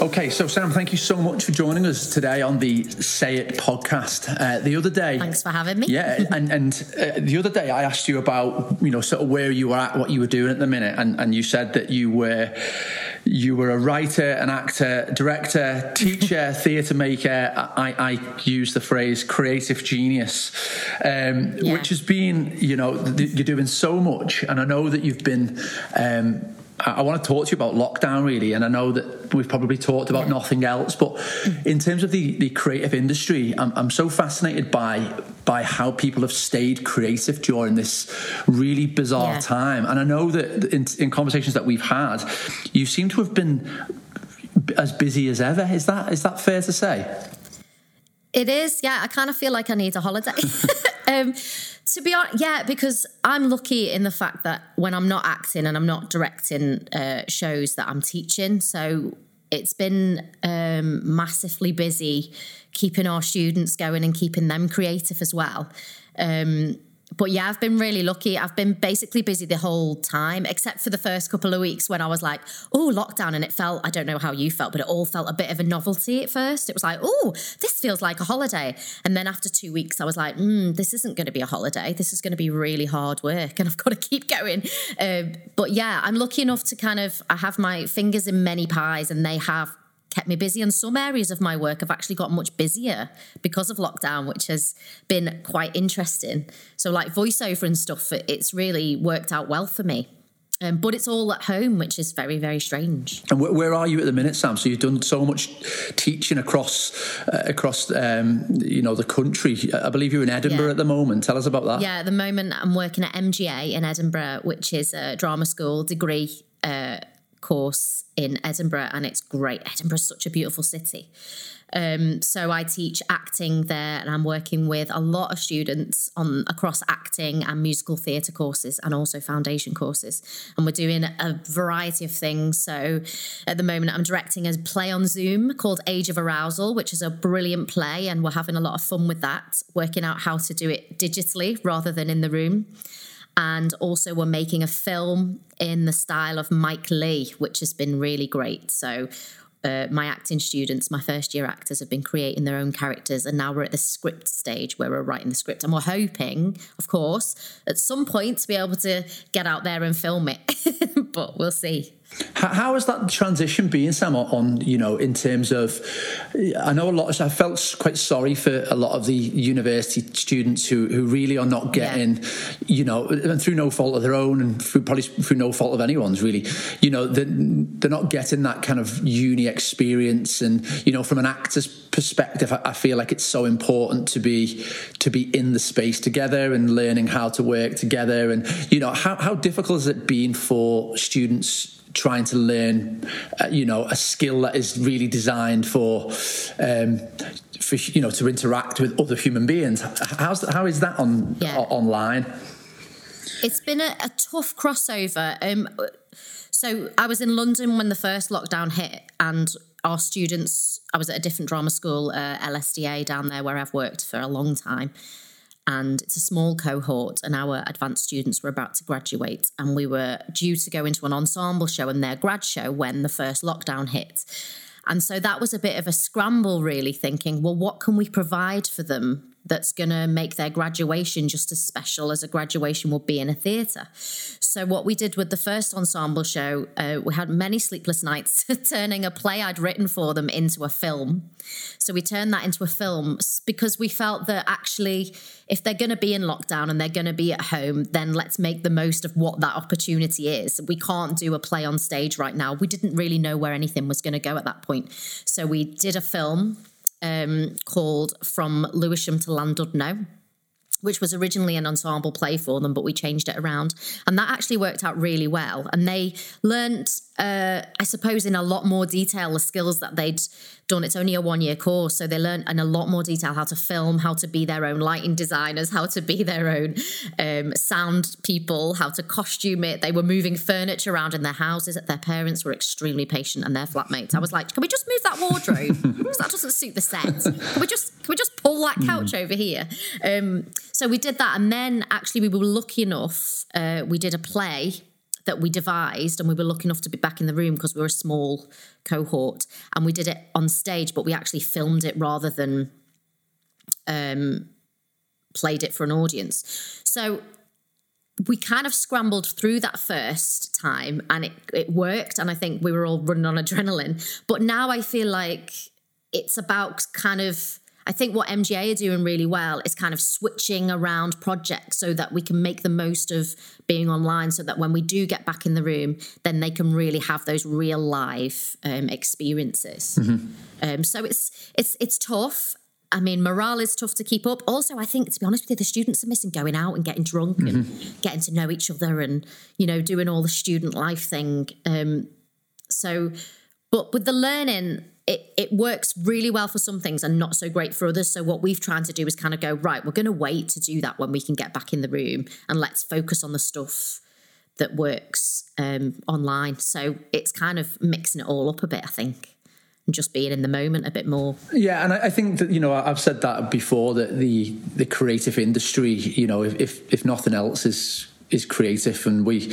Okay, so Sam, thank you so much for joining us today on the Say It podcast. Uh, the other day, thanks for having me. Yeah, and and uh, the other day I asked you about you know sort of where you were at, what you were doing at the minute, and, and you said that you were you were a writer, an actor, director, teacher, theatre maker. I, I use the phrase creative genius, um, yeah. which has been you know you're doing so much, and I know that you've been. Um, I want to talk to you about lockdown really, and I know that we've probably talked about nothing else, but in terms of the, the creative industry, I'm, I'm so fascinated by by how people have stayed creative during this really bizarre yeah. time. And I know that in, in conversations that we've had, you seem to have been as busy as ever. Is that is that fair to say? It is, yeah. I kind of feel like I need a holiday. um, to be honest, yeah, because I'm lucky in the fact that when I'm not acting and I'm not directing uh, shows that I'm teaching, so it's been um, massively busy keeping our students going and keeping them creative as well. Um, but yeah, I've been really lucky. I've been basically busy the whole time, except for the first couple of weeks when I was like, oh, lockdown. And it felt, I don't know how you felt, but it all felt a bit of a novelty at first. It was like, oh, this feels like a holiday. And then after two weeks, I was like, mm, this isn't going to be a holiday. This is going to be really hard work and I've got to keep going. Um, but yeah, I'm lucky enough to kind of, I have my fingers in many pies and they have kept me busy. And some areas of my work have actually got much busier because of lockdown, which has been quite interesting. So, like voiceover and stuff, it's really worked out well for me. Um, but it's all at home, which is very, very strange. And where, where, are you at the minute, Sam? So you've done so much teaching across uh, across um, you know the country. I believe you're in Edinburgh yeah. at the moment. Tell us about that. Yeah, at the moment I'm working at MGA in Edinburgh, which is a drama school degree. Uh, course in Edinburgh, and it's great. Edinburgh's such a beautiful city. Um, so I teach acting there, and I'm working with a lot of students on across acting and musical theatre courses, and also foundation courses. And we're doing a variety of things. So at the moment, I'm directing a play on Zoom called Age of Arousal, which is a brilliant play, and we're having a lot of fun with that, working out how to do it digitally rather than in the room and also we're making a film in the style of Mike Leigh, which has been really great. So uh, my acting students, my first year actors, have been creating their own characters, and now we're at the script stage where we're writing the script, and we're hoping, of course, at some point to be able to get out there and film it, but we'll see. How has that transition been, Sam? On you know, in terms of, I know a lot. Of, I felt quite sorry for a lot of the university students who who really are not getting, yeah. you know, and through no fault of their own, and through probably through no fault of anyone's, really, you know, they're, they're not getting that kind of uni experience, and you know, from an actor's perspective, I, I feel like it's so important to be to be in the space together and learning how to work together, and you know, how how difficult has it been for students? Trying to learn, uh, you know, a skill that is really designed for, um, for you know, to interact with other human beings. How's how is that on yeah. online? It's been a, a tough crossover. Um, so I was in London when the first lockdown hit, and our students. I was at a different drama school, uh, LSDA, down there where I've worked for a long time and it's a small cohort and our advanced students were about to graduate and we were due to go into an ensemble show and their grad show when the first lockdown hit. And so that was a bit of a scramble really thinking well what can we provide for them that's going to make their graduation just as special as a graduation would be in a theatre. So, what we did with the first ensemble show, uh, we had many sleepless nights turning a play I'd written for them into a film. So, we turned that into a film because we felt that actually, if they're going to be in lockdown and they're going to be at home, then let's make the most of what that opportunity is. We can't do a play on stage right now. We didn't really know where anything was going to go at that point. So, we did a film um, called From Lewisham to Llandudno which was originally an ensemble play for them, but we changed it around. And that actually worked out really well. And they learned, uh, I suppose, in a lot more detail the skills that they'd done. It's only a one year course. So they learned in a lot more detail how to film, how to be their own lighting designers, how to be their own um, sound people, how to costume it. They were moving furniture around in their houses. Their parents were extremely patient and their flatmates. I was like, can we just move that wardrobe? because that doesn't suit the set. Can we just, can we just pull that couch mm. over here? Um, so we did that, and then actually we were lucky enough. Uh, we did a play that we devised, and we were lucky enough to be back in the room because we were a small cohort, and we did it on stage, but we actually filmed it rather than um, played it for an audience. So we kind of scrambled through that first time and it, it worked. And I think we were all running on adrenaline. But now I feel like it's about kind of I think what MGA are doing really well is kind of switching around projects so that we can make the most of being online so that when we do get back in the room, then they can really have those real live um, experiences. Mm-hmm. Um, so it's it's it's tough. I mean, morale is tough to keep up. Also, I think, to be honest with you, the students are missing going out and getting drunk mm-hmm. and getting to know each other and, you know, doing all the student life thing. Um, so, but with the learning, it, it works really well for some things and not so great for others. So, what we've tried to do is kind of go, right, we're going to wait to do that when we can get back in the room and let's focus on the stuff that works um, online. So, it's kind of mixing it all up a bit, I think And just being in the moment a bit more. Yeah, and I, think that you know I've said that before that the the creative industry, you know, if if, if nothing else is is creative, and we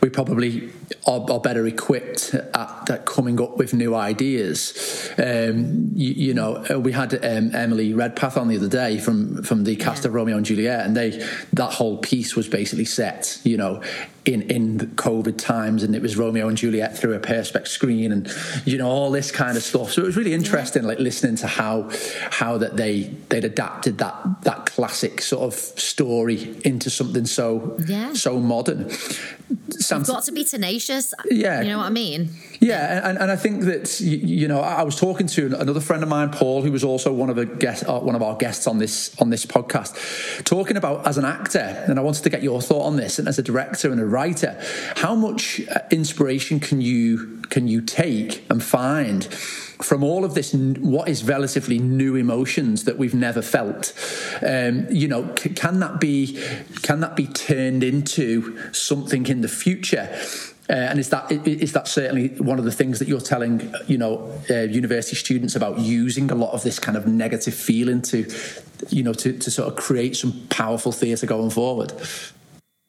we probably are, are better equipped at, at, coming up with new ideas. Um, you, you, know, we had um, Emily Redpath on the other day from from the cast yeah. of Romeo and Juliet, and they that whole piece was basically set, you know, in in COVID times, and it was Romeo and Juliet through a perspex screen, and you know all this kind of stuff. So it was really interesting, like listening to how how that they they'd adapted that that classic sort of story into something so yeah. so modern. Sam, You've got to be tenacious. Yeah, you know what I mean. Yeah, and, and I think that you know I was talking to another friend of mine, Paul, who was also one of the guest, uh, one of our guests on this on this podcast, talking about as an actor, and I wanted to get your thought on this, and as a director and a writer, how much uh, inspiration can you can you take and find from all of this what is relatively new emotions that we've never felt? Um, you know c- can that be can that be turned into something in the future? Uh, and is that is that certainly one of the things that you're telling you know uh, university students about using a lot of this kind of negative feeling to you know to, to sort of create some powerful theatre going forward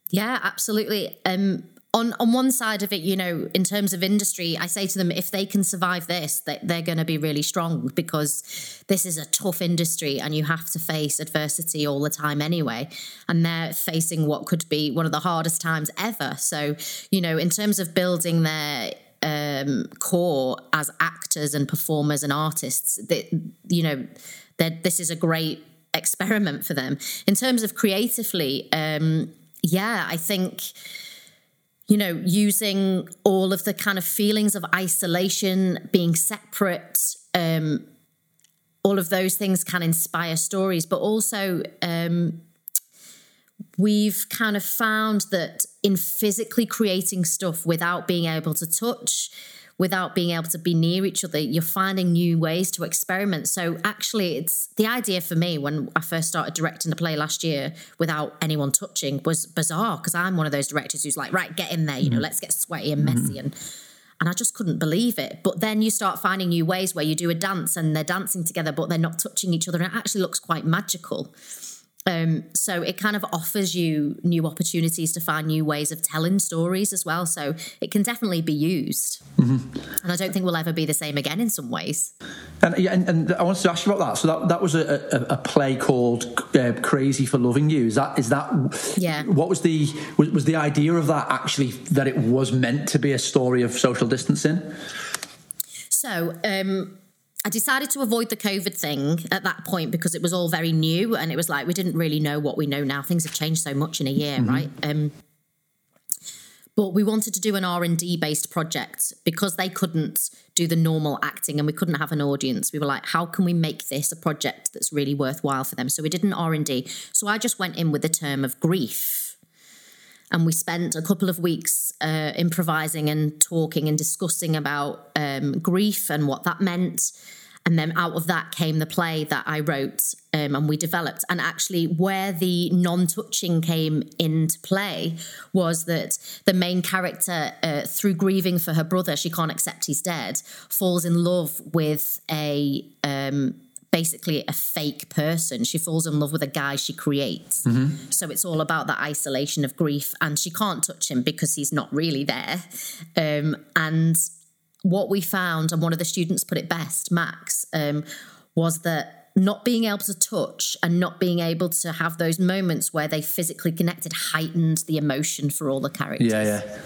yeah absolutely um, on on one side of it, you know, in terms of industry, I say to them, if they can survive this, that they're going to be really strong because this is a tough industry and you have to face adversity all the time anyway. And they're facing what could be one of the hardest times ever. So, you know, in terms of building their um, core as actors and performers and artists, that you know, this is a great experiment for them. In terms of creatively, um, yeah, I think you know, using all of the kind of feelings of isolation, being separate, um, all of those things can inspire stories. But also, um, we've kind of found that in physically creating stuff without being able to touch, without being able to be near each other, you're finding new ways to experiment. So actually, it's the idea for me when I first started directing the play last year without anyone touching was bizarre because I'm one of those directors who's like, right, get in there, you know, mm-hmm. let's get sweaty and messy mm-hmm. and and I just couldn't believe it. But then you start finding new ways where you do a dance and they're dancing together, but they're not touching each other, and it actually looks quite magical. Um, so it kind of offers you new opportunities to find new ways of telling stories as well. So it can definitely be used, mm-hmm. and I don't think we'll ever be the same again in some ways. And yeah, and, and I wanted to ask you about that. So that that was a, a, a play called uh, "Crazy for Loving You." Is that is that? Yeah. What was the was, was the idea of that actually that it was meant to be a story of social distancing? So. Um, I decided to avoid the COVID thing at that point because it was all very new and it was like we didn't really know what we know now. Things have changed so much in a year, mm-hmm. right? Um, but we wanted to do an r&d based project because they couldn't do the normal acting and we couldn't have an audience we were like how can we make this a project that's really worthwhile for them so we did an r&d so i just went in with the term of grief and we spent a couple of weeks uh, improvising and talking and discussing about um, grief and what that meant and then out of that came the play that I wrote um, and we developed. And actually, where the non touching came into play was that the main character, uh, through grieving for her brother, she can't accept he's dead, falls in love with a um, basically a fake person. She falls in love with a guy she creates. Mm-hmm. So it's all about that isolation of grief, and she can't touch him because he's not really there. Um, and what we found, and one of the students put it best, Max, um, was that not being able to touch and not being able to have those moments where they physically connected heightened the emotion for all the characters. Yeah, yeah.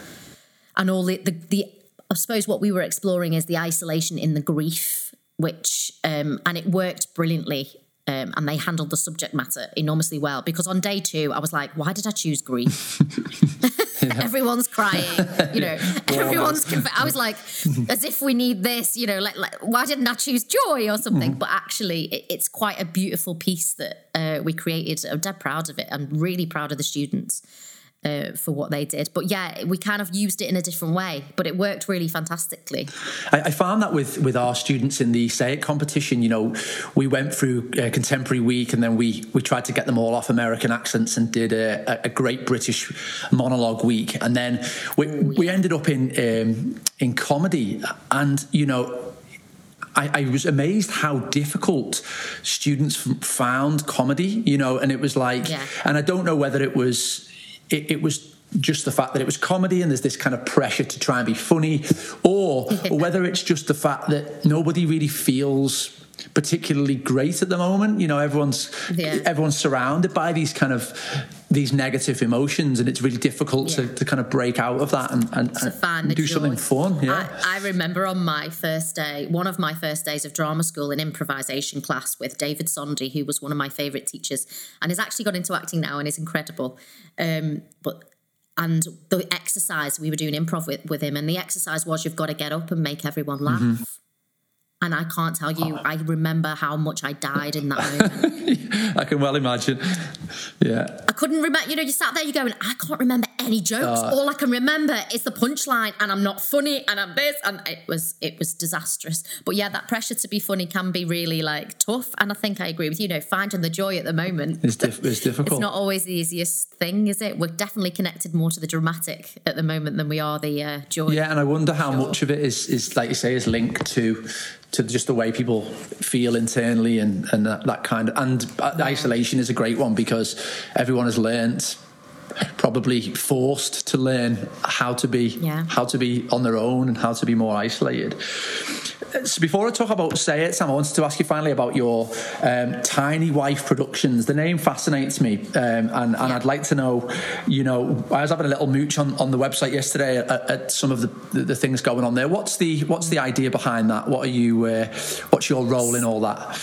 And all the, the, the I suppose what we were exploring is the isolation in the grief, which, um, and it worked brilliantly. Um, and they handled the subject matter enormously well because on day two I was like, why did I choose grief? everyone's crying, you know, everyone's. Conf- I was like, as if we need this, you know, like, like why didn't I choose joy or something? Mm-hmm. But actually, it, it's quite a beautiful piece that uh, we created. I'm dead proud of it. I'm really proud of the students uh, for what they did. But yeah, we kind of used it in a different way, but it worked really fantastically. I, I found that with with our students in the Say It competition, you know, we went through uh, Contemporary Week and then we we tried to get them all off American accents and did a, a great British monologue week, and then we we ended up in um, in comedy, and you know. I, I, was amazed how difficult students found comedy, you know, and it was like, yeah. and I don't know whether it was it, it was just the fact that it was comedy and there's this kind of pressure to try and be funny, or, or whether it's just the fact that nobody really feels particularly great at the moment. You know, everyone's yeah. everyone's surrounded by these kind of these negative emotions, and it's really difficult yeah. to, to kind of break out of that and, and, and do something fun. Yeah, I, I, remember on my first day, one of my first days of drama school, in improvisation class with David Sondy, who was one of my favourite teachers, and has actually got into acting now and is incredible. Um, but and the exercise we were doing improv with, with him, and the exercise was you've got to get up and make everyone laugh. Mm-hmm and I can't tell you, oh. I remember how much I died in that moment. I can well imagine. Yeah. I couldn't remember, you know, you sat there, you're going, I can't remember any jokes. Uh, All I can remember is the punchline, and I'm not funny, and I'm this, and it was it was disastrous. But yeah, that pressure to be funny can be really like tough. And I think I agree with you, you know, finding the joy at the moment. It's, dif- it's difficult. It's not always the easiest thing, is it? We're definitely connected more to the dramatic at the moment than we are the uh, joy. Yeah, and I wonder how sure. much of it is, is, like you say, is linked to to just the way people feel internally and, and that, that kind of and isolation is a great one because everyone has learned probably forced to learn how to be yeah. how to be on their own and how to be more isolated so before I talk about Say It, Sam, I wanted to ask you finally about your um, Tiny Wife Productions. The name fascinates me, um, and, and yeah. I'd like to know, you know, I was having a little mooch on, on the website yesterday at, at some of the, the, the, things going on there. What's the what's the idea behind that? What are you? Uh, what's your role in all that?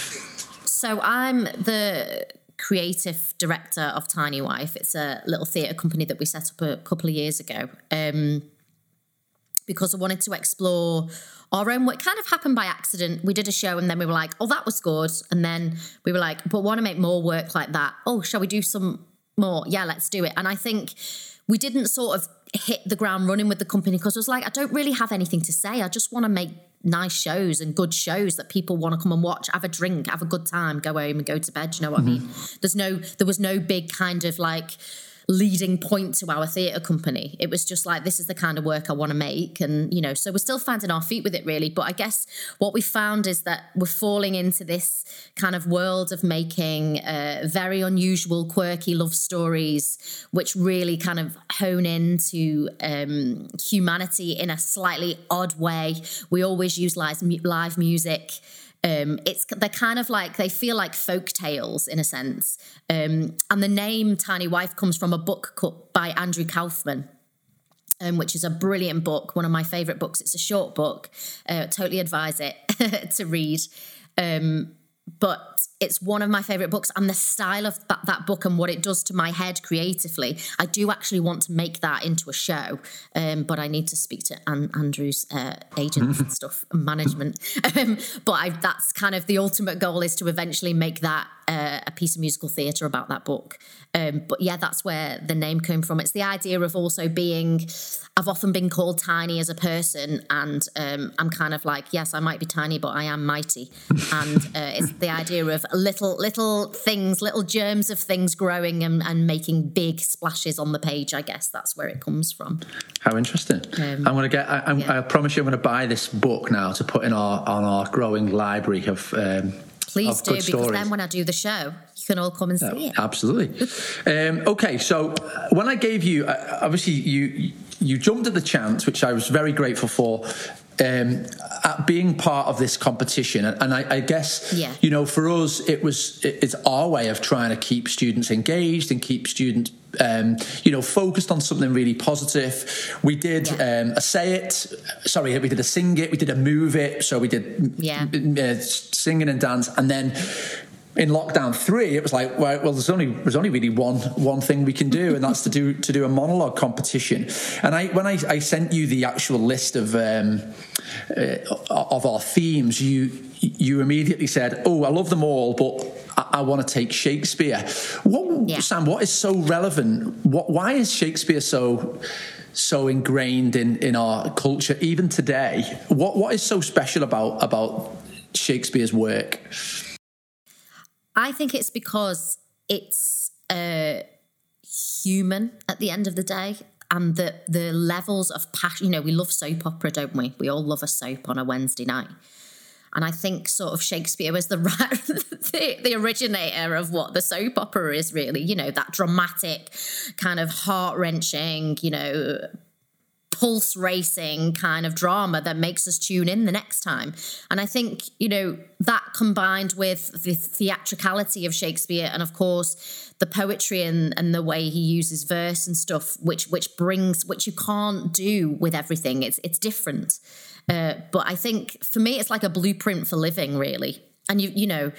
So I'm the creative director of Tiny Wife. It's a little theatre company that we set up a couple of years ago. Um, because I wanted to explore our own. It kind of happened by accident. We did a show and then we were like, oh, that was good. And then we were like, but want to make more work like that. Oh, shall we do some more? Yeah, let's do it. And I think we didn't sort of hit the ground running with the company because it was like, I don't really have anything to say. I just want to make nice shows and good shows that people want to come and watch, have a drink, have a good time, go home and go to bed. You know what mm-hmm. I mean? There's no, there was no big kind of like, leading point to our theatre company. It was just like, this is the kind of work I want to make. And, you know, so we're still finding our feet with it, really. But I guess what we found is that we're falling into this kind of world of making uh, very unusual, quirky love stories, which really kind of hone into um, humanity in a slightly odd way. We always use live, live music. Um, it's they're kind of like they feel like folk tales in a sense. Um, and the name Tiny Wife comes from a book by Andrew Kaufman. Um, which is a brilliant book, one of my favourite books. It's a short book. Uh, totally advise it to read. Um, but it's one of my favorite books and the style of that, that, book and what it does to my head creatively i do actually want to make that into a show um, but i need to speak to An- andrew's uh, agents and stuff management. Um, but I, that's kind of the ultimate goal is to eventually make that uh, a piece of musical theatre about that book um, but yeah that's where the name came from it's the idea of also being I've often been called tiny as a person, and um, I'm kind of like, yes, I might be tiny, but I am mighty. and uh, it's the idea of little little things, little germs of things growing and, and, making big splashes on the page. I guess that's where it comes from. How interesting! Um, I'm going to get. I, yeah. I, promise you, I'm going to buy this book now to put in our on our growing library of. Please do, because stories. then when I do the show, you can all come and see oh, it. Absolutely. um, okay, so uh, when I gave you, uh, obviously you you jumped at the chance, which I was very grateful for. Um, at being part of this competition, and I, I guess yeah. you know, for us, it was it, it's our way of trying to keep students engaged and keep students um, you know, focused on something really positive. We did yeah. um, a say it, sorry, we did a sing it, we did a move it. So we did yeah. uh, singing and dance, and then in lockdown three, it was like, well, well, there's only there's only really one one thing we can do, and that's to do to do a monologue competition. And I when I, I sent you the actual list of um, uh, of our themes, you you immediately said, "Oh, I love them all, but I, I want to take Shakespeare." What, yeah. Sam? What is so relevant? What? Why is Shakespeare so? so ingrained in, in our culture even today what what is so special about about shakespeare's work I think it's because it's uh, human at the end of the day. And the, the levels of passion, you know, we love soap opera, don't we? We all love a soap on a Wednesday night. And I think sort of Shakespeare was the the, the, originator of what the soap opera is really, you know, that dramatic, kind of heart wrenching, you know, pulse racing kind of drama that makes us tune in the next time. And I think, you know, that combined with the theatricality of Shakespeare and of course the poetry and, and the way he uses verse and stuff, which which brings which you can't do with everything. It's it's different. Uh, but I think for me it's like a blueprint for living, really. And you you know,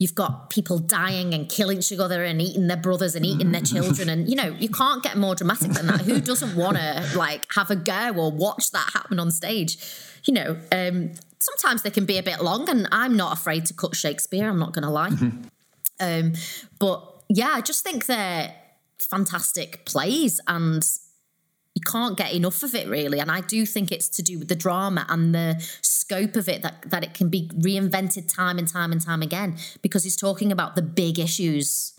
you've got people dying and killing each other and eating their brothers and eating their children and you know you can't get more dramatic than that. Who doesn't want to like have a go or watch that happen on stage? You know um, sometimes they can be a bit long and i'm not afraid to cut shakespeare i'm not gonna lie. Mm-hmm. um, but yeah i just think they're fantastic plays and you can't get enough of it really and i do think it's to do with the drama and the scope of it that that it can be reinvented time and time and time again because he's talking about the big issues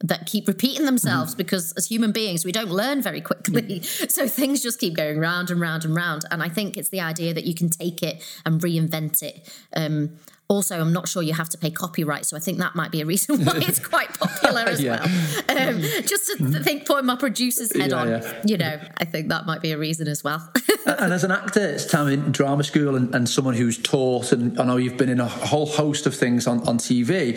that keep repeating themselves mm. because as human beings we don't learn very quickly mm. so things just keep going round and round and round and i think it's the idea that you can take it and reinvent it um, also, I'm not sure you have to pay copyright, so I think that might be a reason why it's quite popular as yeah. well. Um, just to th- think, putting my producer's head yeah, on, yeah. you know, I think that might be a reason as well. and as an actor, it's time in drama school and, and, someone who's taught, and I know you've been in a whole host of things on, on TV.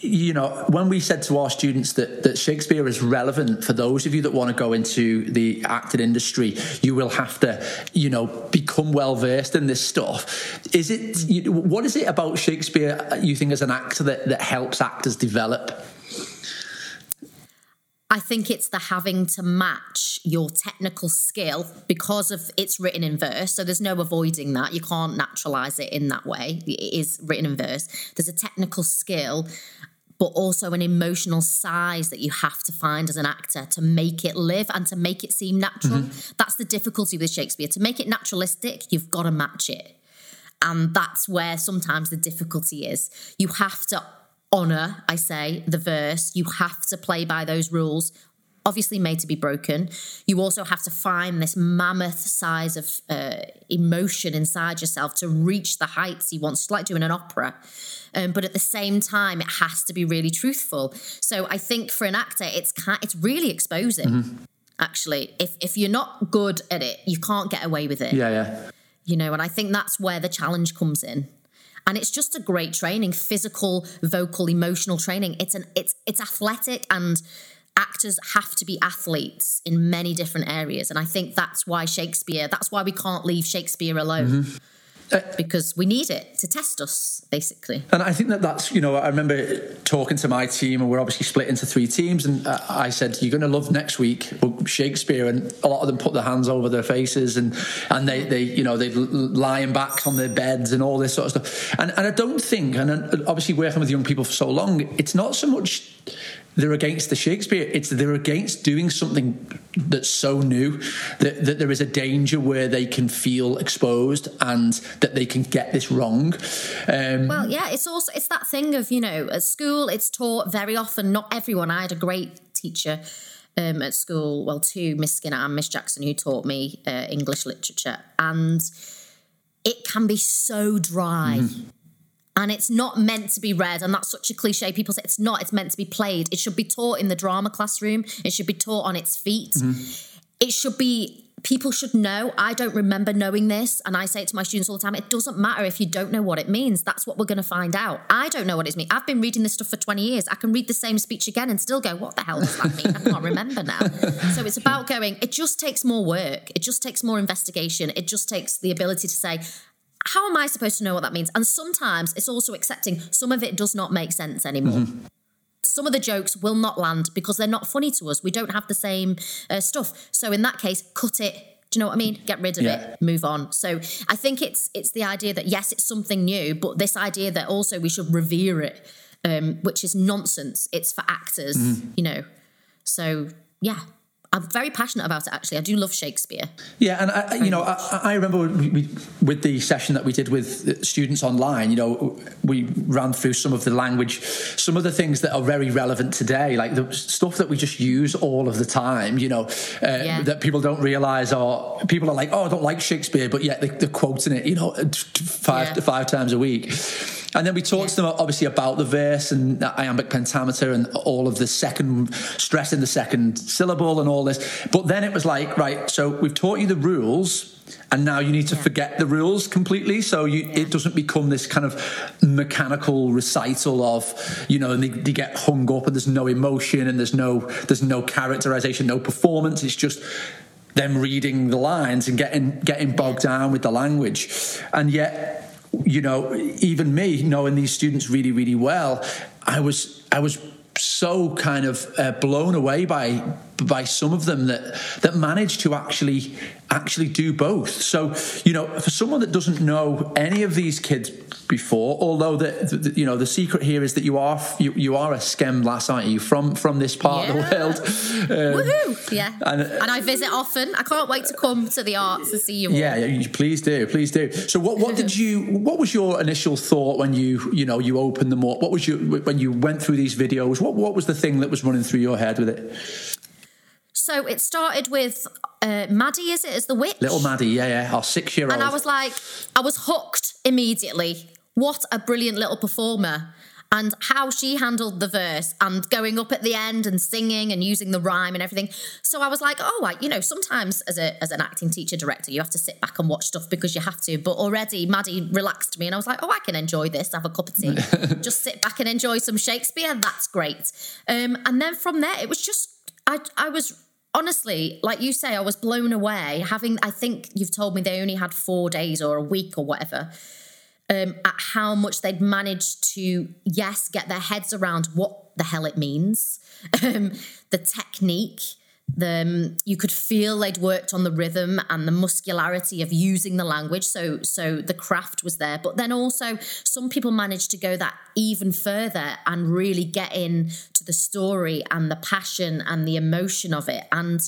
You know, when we said to our students that, that Shakespeare is relevant for those of you that want to go into the acting industry, you will have to, you know, become well versed in this stuff. Is it, what is it about Shakespeare you think as an actor that, that helps actors develop? I think it's the having to match your technical skill because of it's written in verse. So there's no avoiding that. You can't naturalize it in that way. It is written in verse. There's a technical skill, but also an emotional size that you have to find as an actor to make it live and to make it seem natural. Mm-hmm. That's the difficulty with Shakespeare. To make it naturalistic, you've got to match it. And that's where sometimes the difficulty is. You have to honor, I say, the verse. You have to play by those rules, obviously made to be broken. You also have to find this mammoth size of uh, emotion inside yourself to reach the heights he wants. It's like doing an opera. Um, but at the same time, it has to be really truthful. So I think for an actor, it's it's really exposing. Mm-hmm. Actually, if if you're not good at it, you can't get away with it. Yeah, yeah you know, and I think that's where the challenge comes in. And it's just a great training, physical, vocal, emotional training. It's an it's it's athletic and actors have to be athletes in many different areas. And I think that's why Shakespeare, that's why we can't leave Shakespeare alone. Mm-hmm. Because we need it to test us, basically. And I think that that's, you know, I remember talking to my team, and we're obviously split into three teams. And I said, You're going to love next week Shakespeare. And a lot of them put their hands over their faces and, and they, they you know, they lying back on their beds and all this sort of stuff. And, and I don't think, and obviously working with young people for so long, it's not so much they're against the Shakespeare. It's they're against doing something that's so new that, that there is a danger where they can feel exposed and that they can get this wrong. Um, well, yeah, it's also it's that thing of you know at school it's taught very often. Not everyone. I had a great teacher. Um, at school, well, two, Miss Skinner and Miss Jackson, who taught me uh, English literature, and it can be so dry. Mm and it's not meant to be read and that's such a cliche people say it's not it's meant to be played. It should be taught in the drama classroom. It should be taught on its feet. Mm-hmm. it should be people should know. I don't remember knowing this and i say it to my students all the time it doesn't matter if you don't know what it means. That's what we're going to find out. I don't know what it means i've been reading this stuff for 20 years. I can read the same speech again and still go what the hell does that mean? I can't remember now. So it's about going it just takes more work. It just takes more investigation. It just takes the ability to say how am I supposed to know what that means? And sometimes it's also accepting some of it does not make sense anymore. Mm-hmm. Some of the jokes will not land because they're not funny to us. We don't have the same uh, stuff. So in that case, cut it. Do you know what I mean? Get rid of yeah. it, move on. So I think it's it's the idea that yes, it's something new, but this idea that also we should revere it, um, which is nonsense. It's for actors, mm-hmm. you know. So yeah, I'm very passionate about it. Actually, I do love Shakespeare. Yeah, and I, you know, I, I remember we, we, with the session that we did with students online. You know, we ran through some of the language, some of the things that are very relevant today, like the stuff that we just use all of the time. You know, uh, yeah. that people don't realize, or people are like, "Oh, I don't like Shakespeare," but yet they, are quoting it. You know, five yeah. five times a week. And then we talked yeah. to them obviously about the verse and iambic pentameter and all of the second stress in the second syllable and all this. But then it was like, right, so we've taught you the rules and now you need to yeah. forget the rules completely so you, yeah. it doesn't become this kind of mechanical recital of you know they, they, get hung up and there's no emotion and there's no there's no characterization no performance it's just them reading the lines and getting getting bogged down with the language and yet you know, even me knowing these students really, really well, I was I was so kind of uh, blown away by by some of them that that managed to actually actually do both. So you know, for someone that doesn't know any of these kids before, although the, the you know the secret here is that you are you, you are a Skem lass, aren't you? From from this part yeah. of the world. Um, Woohoo! Yeah, and, uh, and, I visit often. I can't wait to come to the arts and see you. All. Yeah, please do, please do. So what what did you? What was your initial thought when you you know you opened them up? What was your when you went through these videos? What what was the thing that was running through your head with it? So it started with uh, Maddie, is it, as the witch? Little Maddie, yeah, yeah, our six year old. And I was like, I was hooked immediately. What a brilliant little performer. And how she handled the verse and going up at the end and singing and using the rhyme and everything. So I was like, oh, I, you know, sometimes as a as an acting teacher director, you have to sit back and watch stuff because you have to. But already Maddie relaxed me and I was like, oh, I can enjoy this, have a cup of tea, just sit back and enjoy some Shakespeare. That's great. Um, and then from there, it was just I I was honestly, like you say, I was blown away. Having, I think you've told me they only had four days or a week or whatever. Um, at how much they'd managed to, yes, get their heads around what the hell it means, um, the technique, the um, you could feel they'd worked on the rhythm and the muscularity of using the language. So so the craft was there. But then also some people managed to go that even further and really get in to the story and the passion and the emotion of it. And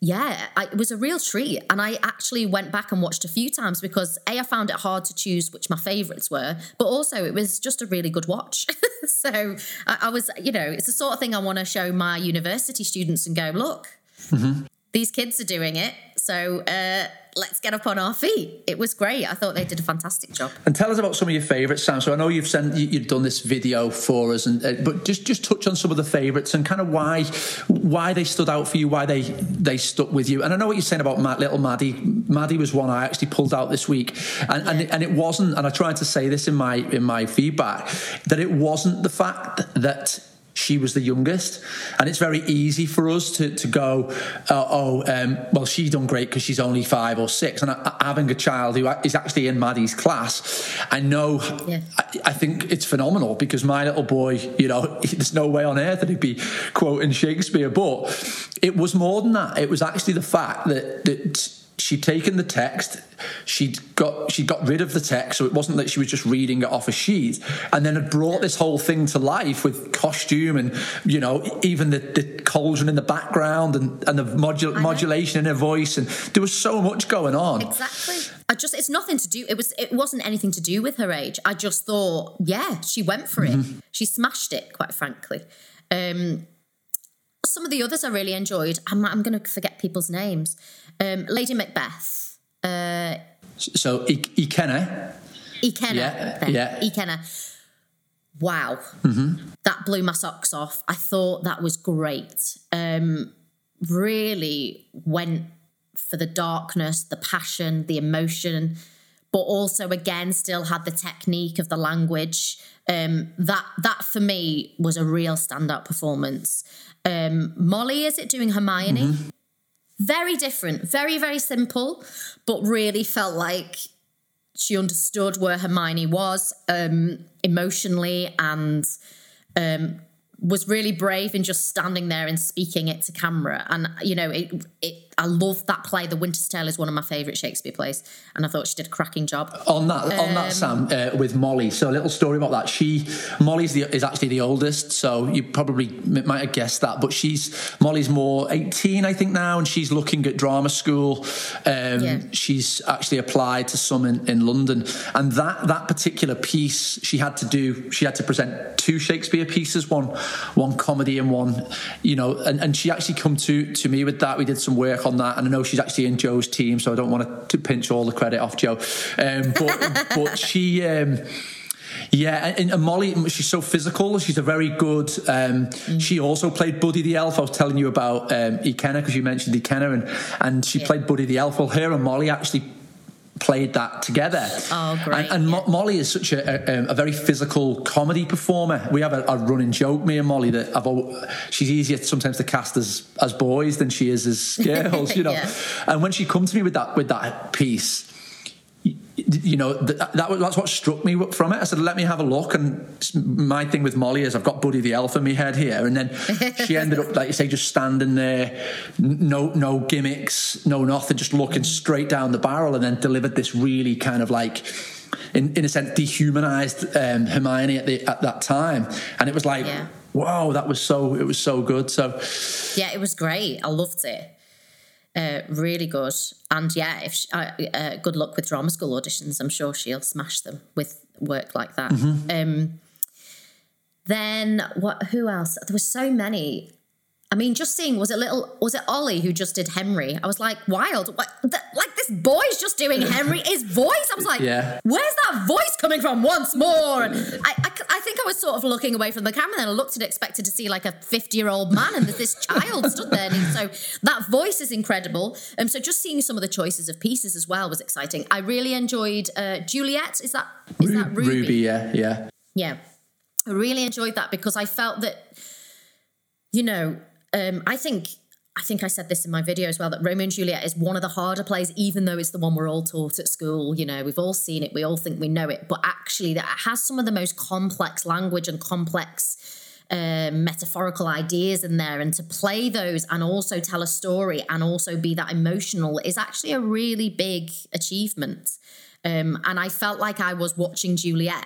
yeah, I, it was a real treat. And I actually went back and watched a few times because A, I found it hard to choose which my favourites were, but also it was just a really good watch. so I, I, was, you know, it's the sort of thing I want to show my university students and go, look, mm-hmm. these kids are doing it. So, uh, let's get up on our feet. It was great. I thought they did a fantastic job. And tell us about some of your favourites, Sam. So I know you've sent you've done this video for us, and uh, but just just touch on some of the favourites and kind of why why they stood out for you, why they they stuck with you. And I know what you're saying about Matt, little Maddie. Maddie was one I actually pulled out this week, and yeah. and, it, and it wasn't. And I tried to say this in my in my feedback that it wasn't the fact that she was the youngest. And it's very easy for us to, to go, uh, oh, um, well, she's done great because she's only five or six. And I, having a child who is actually in Maddie's class, I know, yeah. I, I, think it's phenomenal because my little boy, you know, there's no way on earth that he'd be quoting Shakespeare. But it was more than that. It was actually the fact that, that she'd taken the text she'd got she got rid of the text so it wasn't that she was just reading it off a sheet and then had brought this whole thing to life with costume and you know even the, the cauldron in the background and, and the modul- modulation in her voice and there was so much going on. Exactly. I just it's nothing to do it was it wasn't anything to do with her age. I just thought yeah she went for it. Mm-hmm. she smashed it quite frankly. Um some of the others I really enjoyed I'm, I'm going to forget people's names um, Lady Macbeth. Uh, so Ikenna. Ikenna. Yeah, then. yeah. Ikenna. Wow. Mm-hmm. That blew my socks off. I thought that was great. Um, really went for the darkness, the passion, the emotion, but also again still had the technique of the language. Um, that that for me was a real standout performance. Um, Molly, is it doing Hermione? Very different, very very simple, but really felt like she understood where Hermione was um, emotionally and um, was really brave in just standing there and speaking it to camera. And you know, it, it I love that play. The Winter's Tale is one of my favourite Shakespeare plays, and I thought she did a cracking job. on that on that Sam uh, with Molly. So a little story about that. She Molly's the, is actually the oldest, so you probably might have guessed that. But she's Molly's more eighteen, I think now, and she's looking at drama school. Um, Yeah. She's actually applied to some in, in London, and that that particular piece she had to do. She had to present two Shakespeare pieces, one one comedy and one, you know, and, and she actually come to to me with that. We did some work on that, and I know she's actually in Joe's team, so I don't want to pinch all the credit off Joe. Um, but but she. Um, yeah, and, and Molly, she's so physical. She's a very good. Um, She also played Buddy the Elf. I was telling you about um, Ikenna because you mentioned Ikenna, and and she Yeah. played Buddy the Elf. Well, her and Molly actually played that together. Oh, great, And, and Mo- Molly is such a, a, um, a very physical comedy performer. We have a, a running joke, me and Molly, that I've al- she's easier sometimes to cast as as boys than she is as girls, you know. Yeah. And when she come to me with that with that piece, you, know that, that was that's what struck me from it. I said, "Let me have a look." And my thing with Molly is, I've got Buddy the Elf in my head here, and then she ended up, like you say, just standing there, no no gimmicks, no nothing, just looking straight down the barrel, and then delivered this really kind of like. In, in a sense, dehumanized um, Hermione at the at that time, and it was like, Yeah. wow, that was so it was so good. So, Yeah, it was great. I loved it. Uh, really good. And yeah, if she, uh, uh, good luck with drama school auditions. I'm sure she'll smash them with work like that. Um, then what? Who else? There were so many. I mean, just seeing was it little was it Ollie who just did Henry? I was like, wild! What, th- like this boy's just doing Henry. His voice. I was like, Yeah. where's that voice coming from? Once more, and I, I, I think I was sort of looking away from the camera. Then I looked and expected to see like a fifty-year-old man, and there's this child stood there. And so that voice is incredible. Um, so just seeing some of the choices of pieces as well was exciting. I really enjoyed uh, Juliet. Is that is that Ruby, yeah, yeah. yeah. I really enjoyed that because I felt that, you know, um, I think I think I said this in my video as well that Romeo and Juliet is one of the harder plays, even though it's the one we're all taught at school. You know, we've all seen it, we all think we know it, but actually, that it has some of the most complex language and complex um, metaphorical ideas in there, and to play those and also tell a story and also be that emotional is actually a really big achievement. Um, and I felt like I was watching Juliet,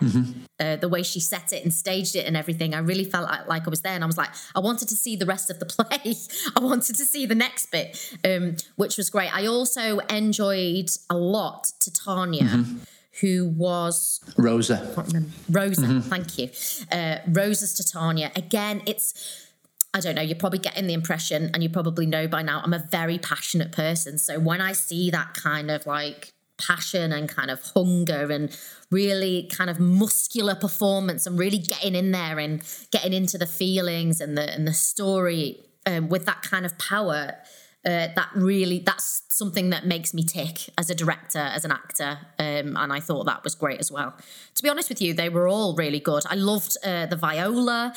uh, the way she set it and staged it and everything. I really felt like, like I was there, and I was like, I wanted to see the rest of the play. I wanted to see the next bit, um, which was great. I also enjoyed a lot Titania, who was Rosa. Rosa, thank you. Uh, Rosa's Titania. Again, it's. I don't know, you're probably getting the impression, and you probably know by now, I'm a very passionate person. So when I see that kind of like passion and kind of hunger and really kind of muscular performance and really getting in there and getting into the feelings and the and the story um, with that kind of power, uh, that really that's something that makes me tick as a director as an actor um, and i thought that was great as well. To be honest with you they were all really good. I loved uh, the viola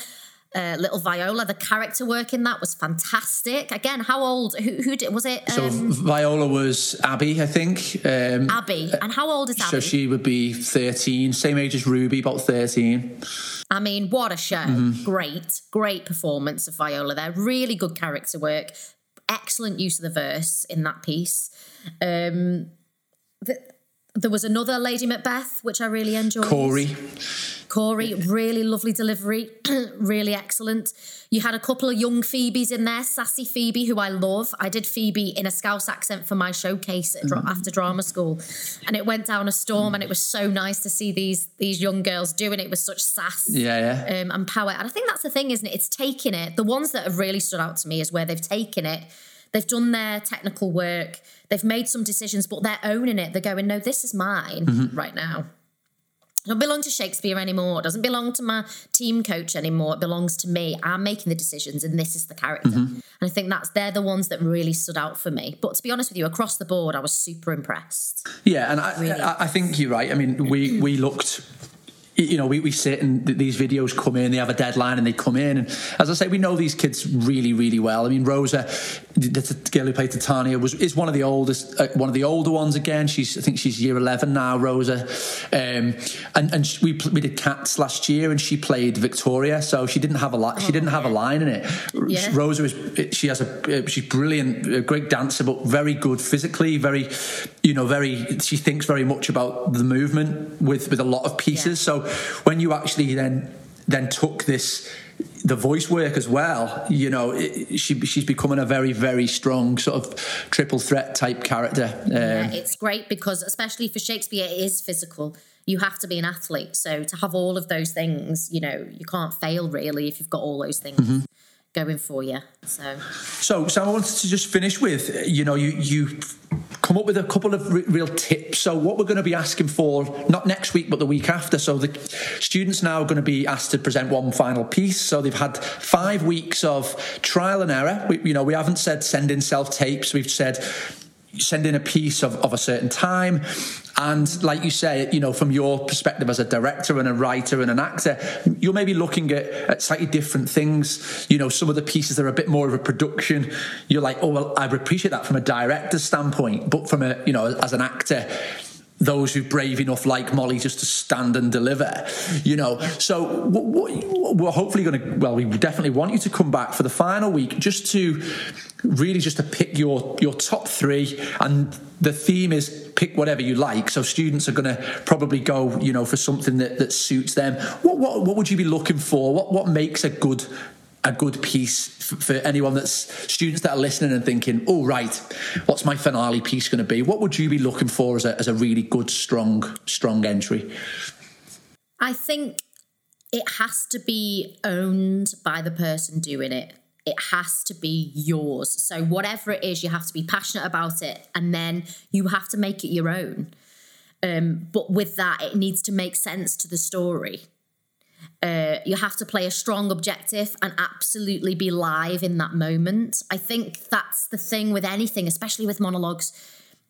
uh, little viola the character work in that was fantastic again how old who, who did was it So um, Viola was Abby, I think. Um, abby and how old is abby so she would be 13, same age as Ruby, about 13. I mean, what a show. Mm-hmm. Great, great performance of Viola there. Really good character work. Excellent use of the verse in that piece. Um, there was another Lady Macbeth, which I really enjoyed. Corey. Corey, really lovely delivery, really excellent. You had a couple of young Phoebes in there, sassy Phoebe, who I love. I did Phoebe in a Scouse accent for my showcase dra- after drama school, and it went down a storm, and it was so nice to see these these young girls doing it with such sass Yeah, yeah. um, and power. And I think that's the thing, isn't it? It's taking it. The ones that have really stood out to me is where they've taken it. They've done their technical work. They've made some decisions, but they're owning it. They're going, no, this is mine right now. It don't belong to Shakespeare anymore. It doesn't belong to my team coach anymore. It belongs to me. I'm making the decisions, and this is the character. Mm-hmm. And I think that's they're the ones that really stood out for me. But to be honest with you, across the board, I was super impressed. Yeah, and I, really. I, I think you're right. I mean, we we looked you know, we, we sit and these videos come in, they have a deadline and they come in. And as I say, we know these kids really, really well. I mean, Rosa, the girl who played Titania, was is one of the oldest, uh, one of the older ones again. She's, I think she's year 11 now, Rosa. Um, and and we, we did Cats last year and she played Victoria. So she didn't have a lot, she didn't have a line in it. Yeah. Rosa is, she has a, uh, she's brilliant, a great dancer, but very good physically, very, you know, very, she thinks very much about the movement with, with a lot of pieces. Yeah. So when you actually then then took this the voice work as well you know it, she she's becoming a very very strong sort of triple threat type character. Um, yeah, it's great because especially for shakespeare it is physical. You have to be an athlete. So to have all of those things you know you can't fail really if you've got all those things mm-hmm. going for you. So, so, so I wanted to just finish with, you know, you you come up with a couple of real tips. So, what we're going to be asking for, not next week, but the week after. So, the students now are going to be asked to present one final piece. So, they've had five weeks of trial and error. We, you know, we haven't said send in self tapes. We've said send in a piece of, of a certain time and like you say, you know, from your perspective as a director and a writer and an actor, you're maybe looking at, at slightly different things. You know, some of the pieces are a bit more of a production. You're like, oh well, I appreciate that from a director's standpoint, but from a you know, as an actor, those who brave enough like Molly just to stand and deliver, you know. So we're hopefully going to, well, we definitely want you to come back for the final week just to really just to pick your your top three and the theme is pick whatever you like so students are going to probably go you know for something that, that suits them what, what what would you be looking for what what makes a good a good piece for anyone that's students that are listening and thinking, oh, right, what's my finale piece going to be? What would you be looking for as a, as a really good, strong, strong entry? I think it has to be owned by the person doing it. It has to be yours. So, whatever it is, you have to be passionate about it and then you have to make it your own. Um, but with that, it needs to make sense to the story. Uh, you have to play a strong objective and absolutely be live in that moment. I think that's the thing with anything, especially with monologues,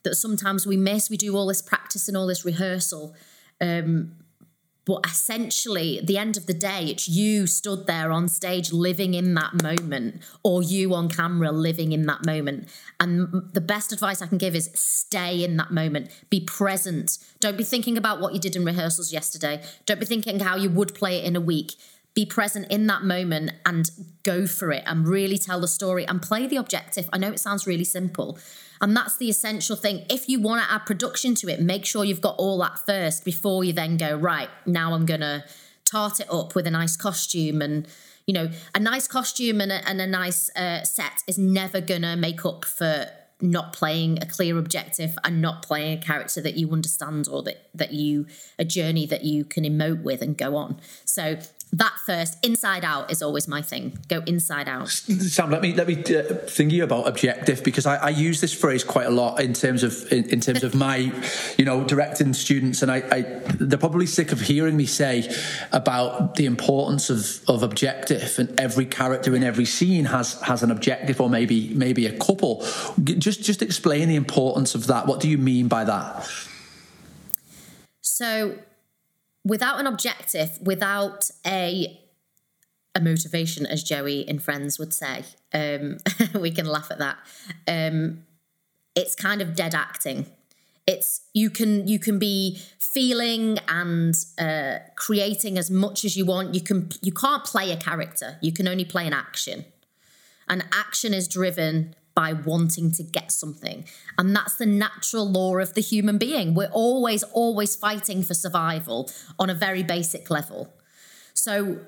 that sometimes we miss. We do all this practice and all this rehearsal. Um, but essentially, at the end of the day, it's you stood there on stage living in that moment, or you on camera living in that moment. And the best advice I can give is stay in that moment, be present. Don't be thinking about what you did in rehearsals yesterday. Don't be thinking how you would play it in a week. Be present in that moment and go for it and really tell the story and play the objective. I know it sounds really simple, and that's the essential thing. If you want to add production to it, make sure you've got all that first before you then go, right, now I'm going to tart it up with a nice costume. And, you know, a nice costume and a, and a nice uh, set is never to make up for not playing a clear objective and not playing a character that you understand or that that you a journey that you can emote with and go on so that first inside out is always my thing. Go inside out. Sam let me let me uh, think you about objective because I, I, use this phrase quite a lot in terms of in, in terms of my you know directing students and I, I, they're probably sick of hearing me say about the importance of of objective and every character in every scene has has an objective or maybe maybe a couple. Just just explain the importance of that. What do you mean by that? So without an objective, without a a motivation, as Joey in Friends would say, um, we can laugh at that. Um, it's kind of dead acting. It's you can you can be feeling and uh, creating as much as you want. You can you can't play a character. You can only play an action, and action is driven by wanting to get something. And that's the natural law of the human being. We're always, always fighting for survival on a very basic level. So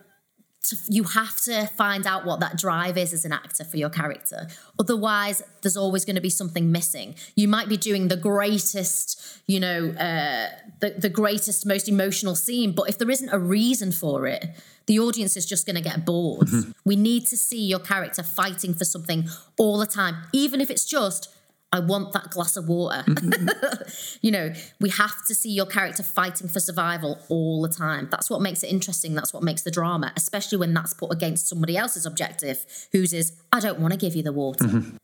to, you have to find out what that drive is as an actor for your character. Otherwise, there's always going to be something missing. You might be doing the greatest, you know, uh, the, the greatest, most emotional scene, but if there isn't a reason for it, the audience is just going to get bored. Mm-hmm. We need to see your character fighting for something all the time, even if it's just, I want that glass of water. Mm-hmm. you know, we have to see your character fighting for survival all the time. That's what makes it interesting. That's what makes the drama, especially when that's put against somebody else's objective, whose is, I don't want to give you the water. Mm-hmm.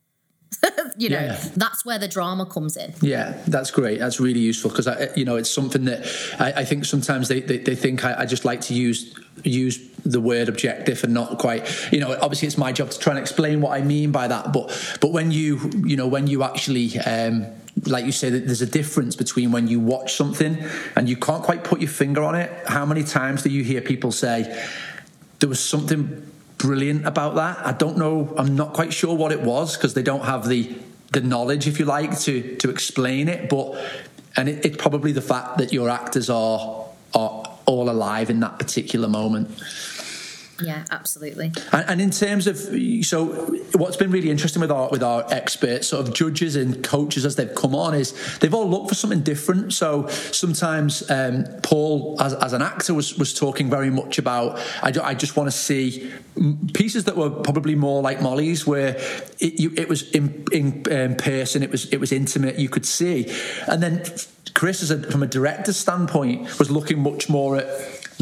you know, yeah. that's where the drama comes in. Yeah, that's great. That's really useful because I, you know, it's something that I, I think sometimes they, they, they think I, I, just like to use use the word objective and not quite, you know, obviously it's my job to try and explain what I mean by that. But but when you you know when you actually um, like you say that there's a difference between when you watch something and you can't quite put your finger on it. How many times do you hear people say there was something brilliant about that. I don't know. I'm not quite sure what it was because they don't have the the knowledge, if you like, to to explain it. But and it, it's probably the fact that your actors are are all alive in that particular moment. Yeah, absolutely. And, and, in terms of so, what's been really interesting with our with our experts, sort of judges and coaches as they've come on, is they've all looked for something different. So sometimes um, Paul, as, as an actor, was was talking very much about I, I just want to see pieces that were probably more like Molly's, where it, you, it was in, in um, person, it was it was intimate, you could see, and then Chris, a, from a director's standpoint, was looking much more at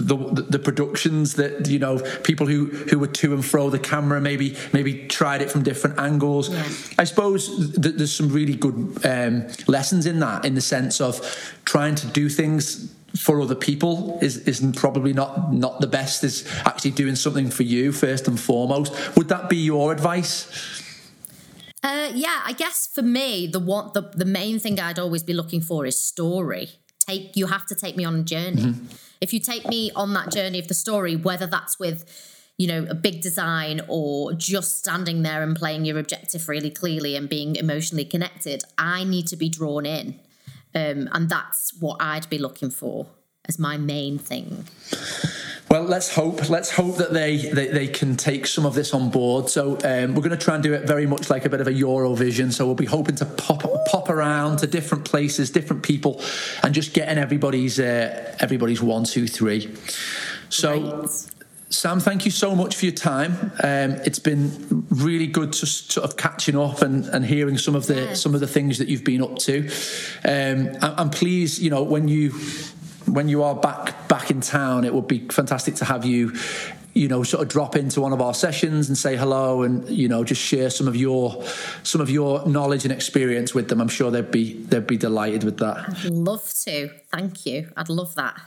the, the productions that you know people who who were to and fro the camera maybe maybe tried it from different angles yeah. i suppose th- there's some really good um, lessons in that in the sense of trying to do things for other people is isn't probably not not the best is actually doing something for you first and foremost would that be your advice uh, yeah, I guess for me, the what the, the main thing I'd always be looking for is story. Take you have to take me on a journey. Mm-hmm if you take me on that journey of the story, whether that's with you know, a big design or just standing there and playing your objective really clearly and being emotionally connected, I need to be drawn in. Um, and that's what I'd be looking for as my main thing. Well, let's hope. Let's hope that they, they, they can take some of this on board. So um, we're going to try and do it very much like a bit of a Eurovision. So we'll be hoping to pop pop around to different places, different people, and just getting everybody's uh, everybody's one, two, three. So. Right. Sam, thank you so much for your time. Um, it's been really good to sort of catching up and, and hearing some of the yes. some of the things that you've been up to. Um, I'm pleased, you know, when you when you are back back in town, it would be fantastic to have you you know sort of drop into one of our sessions and say hello and you know just share some of your some of your knowledge and experience with them i'm sure they'd be they'd be delighted with that i'd love to thank you i'd love that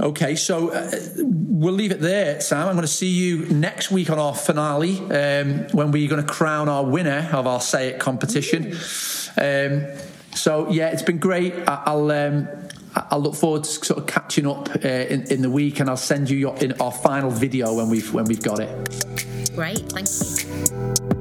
Okay, so uh, we'll leave it there, Sam. I'm going to see you next week on our finale um, when we're going to crown our winner of our Say It competition. Um, so yeah, it's been great. I'll um, I look forward to sort of catching up uh, in, in the week, and I'll send you your, in our final video when we've when we've got it. Great, thank you.